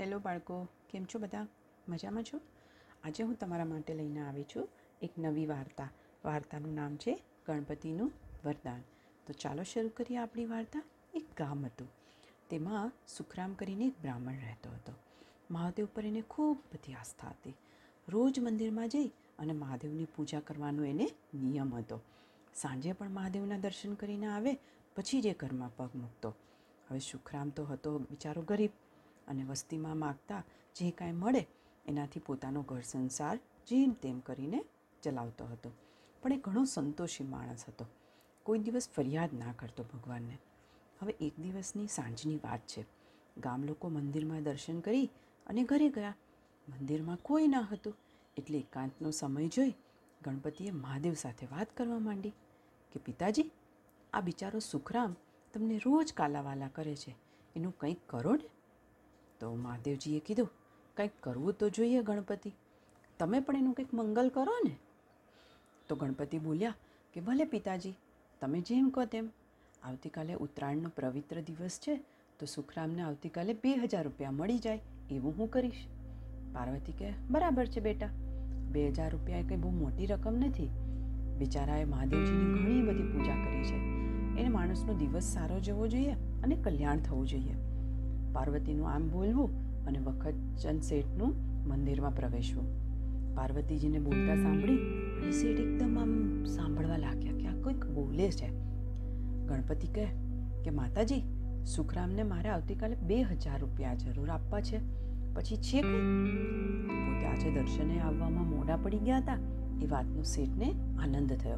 Hello બાળકો, કેમ છો બધા? મજામાં છો? આજે હું તમારા માટે લઈને આવી છું એક નવી વાર્તા. વાર્તાનું નામ છે ગણપતિનું વરદાન. તો ચાલો શરૂ કરીએ આપણી વાર્તા. એક ગામ હતું. તેમાં સુખરામ કરીને એક બ્રાહ્મણ રહેતો હતો. મહાદેવ પર એને ખૂબ બધી આસ્થા હતી. રોજ મંદિરમાં જઈ અને મહાદેવની પૂજા કરવાનો એને નિયમ હતો. સાંજે પણ મહાદેવના દર્શન કરીને આવે, પછી જ એ ઘરમાં પગ મૂકતો. હવે સુખરામ તો હતો બિચારો ગરીબ. અને વસ્તીમાં માગતા જે કાંઈ મળે, એનાથી પોતાનો ઘર સંસાર જેમ તેમ કરીને ચલાવતો હતો. પણ એ ઘણો સંતોષી માણસ હતો. કોઈ દિવસ ફરિયાદ ના કરતો ભગવાનને. હવે એક દિવસની સાંજની વાત છે. ગામ લોકો મંદિરમાં દર્શન કરી અને ઘરે ગયા. મંદિરમાં કોઈ ના હતું. એટલે એકાંતનો સમય જોઈ ગણપતિએ મહાદેવ સાથે વાત કરવા માંડી કે, પિતાજી, આ બિચારો સુખરામ તમને રોજ કાલાવાલા કરે છે. એનું કંઈક કરો ને. તો મહાદેવજીએ કીધું, કંઈક કરવું તો જોઈએ ગણપતિ. તમે પણ એનું કંઈક મંગલ કરો ને. તો ગણપતિ બોલ્યા, કે ભલે પિતાજી, તમે જેમ કહો તેમ. આવતીકાલે ઉત્તરાયણનો પવિત્ર દિવસ છે, તો સુખરામને આવતીકાલે બે હજાર રૂપિયા મળી જાય, એવું હું કરીશ. પાર્વતી કહે, બરાબર છે બેટા. બે હજાર રૂપિયા એ કંઈ બહુ મોટી રકમ નથી. બિચારાએ મહાદેવજીની ઘણી બધી પૂજા કરી છે. એને માણસનો દિવસ સારો જવો જોઈએ અને કલ્યાણ થવું જોઈએ. પાર્વતીનું આમ બોલવું અને વખતચંદ શેઠનું મંદિરમાં પ્રવેશવું. પાર્વતીજીને બોલતા સાંભળી શેઠ એકદમ આમ સાંભળવા લાગ્યા કે આ કોઈક બોલે છે. ગણપતિ કહે કે, માતાજી, સુખરામને મારે આવતીકાલે બે હજાર રૂપિયા જરૂર આપવા છે. પછી છે કંઈ? પોતે આજે દર્શને આવવામાં મોડા પડી ગયા હતા. એ વાતનો શેઠને આનંદ થયો.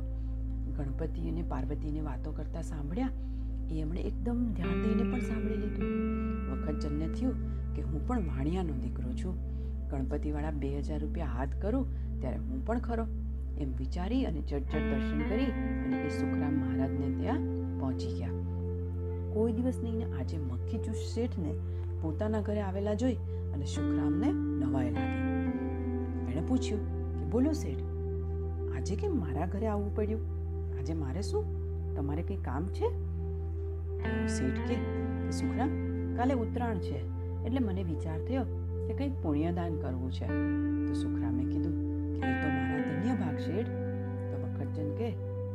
ગણપતિ અને પાર્વતીને વાતો કરતા સાંભળ્યા. એ એમણે એકદમ ધ્યાન દઈને પણ સાંભળી લીધું. વખત જન્મ થયું કે હું પણ વાણિયાનો દીકરો છું. ગણપતિવાળા બે હજાર રૂપિયા હાથ કરું ત્યારે હું પણ ખરો. એમ વિચારી અને ચડચડ દર્શન કરી અને એ સુખરામ મહારાજને ત્યાં પહોંચી ગયા. કોઈ દિવસ નહીં આજે મક્ખી ચૂસ શેઠને પોતાના ઘરે આવેલા જોઈ અને સુખરામને નવાઈ લાગી. એણે પૂછ્યું કે બોલો શેઠ, આજે કેમ મારા ઘરે આવવું પડ્યું? આજે મારે શું? તમારે કંઈ કામ છે? શેઠ કે સુખરામ કાલે ઉત્તરાયણ છે, એટલે મને વિચાર થયો કે કંઈક પુણ્યદાન કરવું છે. તો સુખરામે કીધું કે તો મારા ધન્ય ભાગ શેઠ તો વખતચંદ કે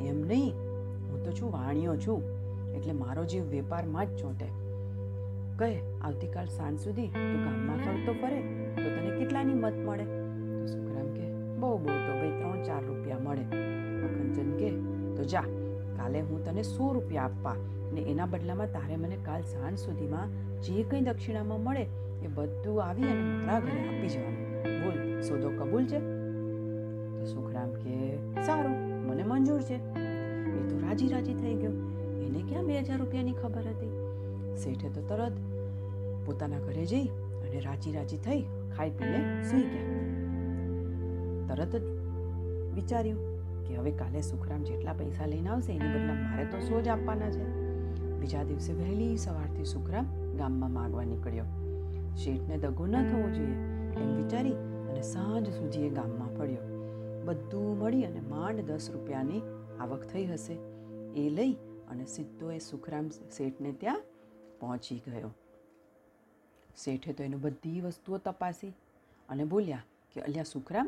એમ નહીં, હું તો છું વાણિયો છું, એટલે મારો જીવ વેપારમાં જ ચોંટે. કહે, આવતીકાલ સાંજ સુધી તું ગામમાં ફરતો ફરે, તો તને કેટલાની મત મળે? તો સુખરામ કે બહુ બહુ તો ભાઈ, ત્રણ ચાર રૂપિયા મળે. વખતચંદ કે તો જા કાલે હું તને સો રૂપિયા આપવા ને એના બદલામાં તારે મને કાલ સાંજ સુધીમાં જે કંઈ દક્ષિણામાં મળે એ બધું આવી અને મારા ઘરે આપી જવાનું. બોલ, સોદો કબૂલ છે? તો સુખરામ કે, સારું, મને મંજૂર છે. એ તો રાજી રાજી થઈ ગયો. એને ક્યાં બે હજાર રૂપિયાની ખબર હતી? શેઠે તો તરત પોતાના ઘરે જઈ અને રાજી રાજી થઈ ખાઈ પીને સૂઈ ગયા. તરત જ વિચાર્યું કે હવે કાલે સુખરામ જેટલા પૈસા લઈને આવશે, એની બદલે મારે તો સો જ આપવાના છે. બીજા દિવસે વહેલી સવારથી સુખરામ ગામમાં માગવા નીકળ્યો. શેઠને દગો ન થવો જોઈએ એમ વિચારી અને સાંજ સુધી એ ગામમાં પડ્યો. બધું મળી અને માંડ દસ રૂપિયાની આવક થઈ હશે. એ લઈ અને સીધો એ સુખરામ શેઠને ત્યાં પહોંચી ગયો. શેઠે તો એનું બધી વસ્તુઓ તપાસી અને બોલ્યા કે અલ્યા સુખરામ,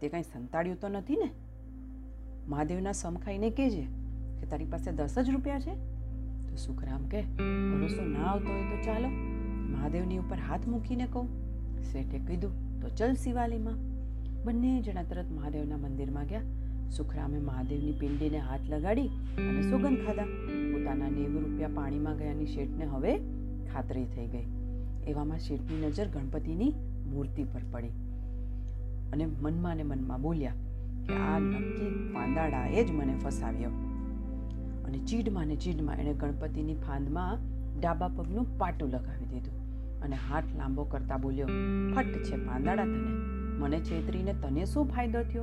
તે કાંઈ સંતાડ્યું તો નથી ને? મહાદેવના સમખાઈને કહેજે કે તારી પાસે દસ જ રૂપિયા છે? તો સુખરામ કે ભરોસો ના આવતો હોય તો ચાલો. મહાદેવની ઉપર હાથ મૂકીને કહું, શેઠે કીધું, તો ચલ શિવાલીમાં બંને જણા તરત મહાદેવના મંદિરમાં ગયા. સુખરામે મહાદેવની પિંડીને હાથ લગાડી અને સુગંધ ખાધા. પોતાના નેવું રૂપિયા પાણીમાં ગયાની શેઠને હવે ખાતરી થઈ ગઈ. એવામાં શેઠની નજર ગણપતિની મૂર્તિ પર પડી અને મનમાં ને મનમાં બોલ્યા કે આ નક્કી પાંદાડાએ જ મને ફસાવ્યો. અને ચીડમાં ને ચીડમાં એણે ગણપતિની ફાંદમાં ડાબા પગનું પાટું લગાવી દીધું અને હાથ લાંબો કરતા બોલ્યો, ફટ છે પાંદાડા તને. મને છેતરીને તને શું ફાયદો થયો?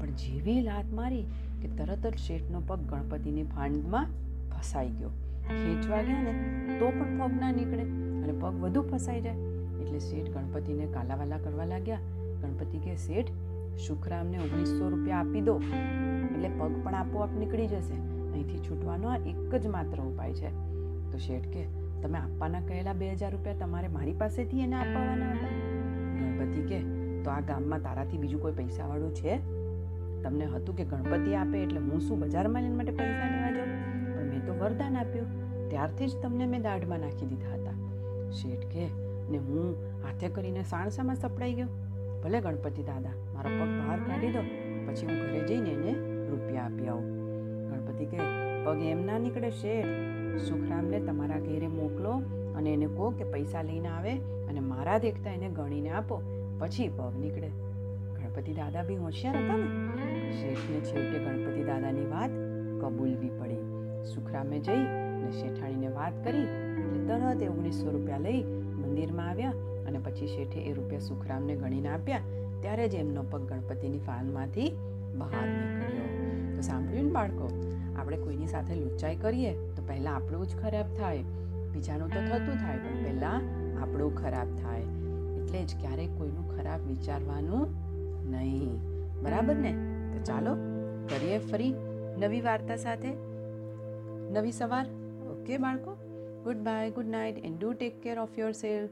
પણ જેવી લાત મારી કે તરત જ શેઠનો પગ ગણપતિની ફાંદમાં ફસાઈ ગયો. ખેંચવા ગયા ને તો પણ પગ ના નીકળે અને પગ વધુ ફસાઈ જાય. એટલે શેઠ ગણપતિને કાલાવાલા કરવા લાગ્યા. ગણપતિ કે, શેઠ શુખરામને ઓગણીસો રૂપિયા આપી દો. એટલે પગ પણ આપોઆપ નીકળી જશે. અહીંથી છૂટવાનો આ એક જ માત્ર ઉપાય છે. તો શેઠ કે, તમે આપવાના કહેલા બે હજાર રૂપિયા તમારે મારી પાસેથી એને આપવાના હતા? ગણપતિ કે, તો આ ગામમાં તારાથી બીજું કોઈ પૈસાવાળું છે? તમને હતું કે ગણપતિ આપે એટલે હું શું બજારમાં એના માટે પૈસા લેવા જાઉં? પણ મેં તો વરદાન આપ્યું. ત્યારથી જ તમને મેં દાઢમાં નાખી દીધા હતા. શેઠ કે, ને હું હાથે કરીને સાણસામાં સપડાઈ ગયો. ભલે ગણપતિ દાદા, મારો પગ બહાર કાઢી દો, પછી હું ઘરે જઈને એને રૂપિયા આપી આવું. ગણપતિ કહે, પગ એમ ના નીકળે શેઠ. સુખરામને તમારા ઘેરે મોકલો અને એને કહો કે પૈસા લઈને આવે અને મારા દેખતા એને ગણીને આપો, પછી પગ નીકળે. ગણપતિ દાદા બી હોશિયાર હતા ને. શેઠને છેવટે ગણપતિ દાદાની વાત કબૂલવી પડી. સુખરામે જઈ ને શેઠાણીને વાત કરી, એટલે તરત એ ઓગણીસો રૂપિયા લઈ મંદિરમાં આવ્યા. અને પછી શેઠે એ રૂપિયા સુખરામને ગણીને આપ્યા, ત્યારે જ એમનો પગ ગણપતિની ફાનમાંથી બહાર નીકળ્યો. તો સાંભળ્યું ને બાળકો, આપણે કોઈની સાથે લુચ્ચાઈ કરીએ તો પહેલાં આપણું જ ખરાબ થાય, બીજાનું તો થતું થાય, પણ પહેલાં આપણું ખરાબ થાય. એટલે જ ક્યારેક કોઈનું ખરાબ વિચારવાનું નહીં. બરાબર ને? તો ચાલો, કરીએ ફરી નવી વાર્તા સાથે. નવી સવાર. ઓકે બાળકો? Good bye, good night, and do take care of your self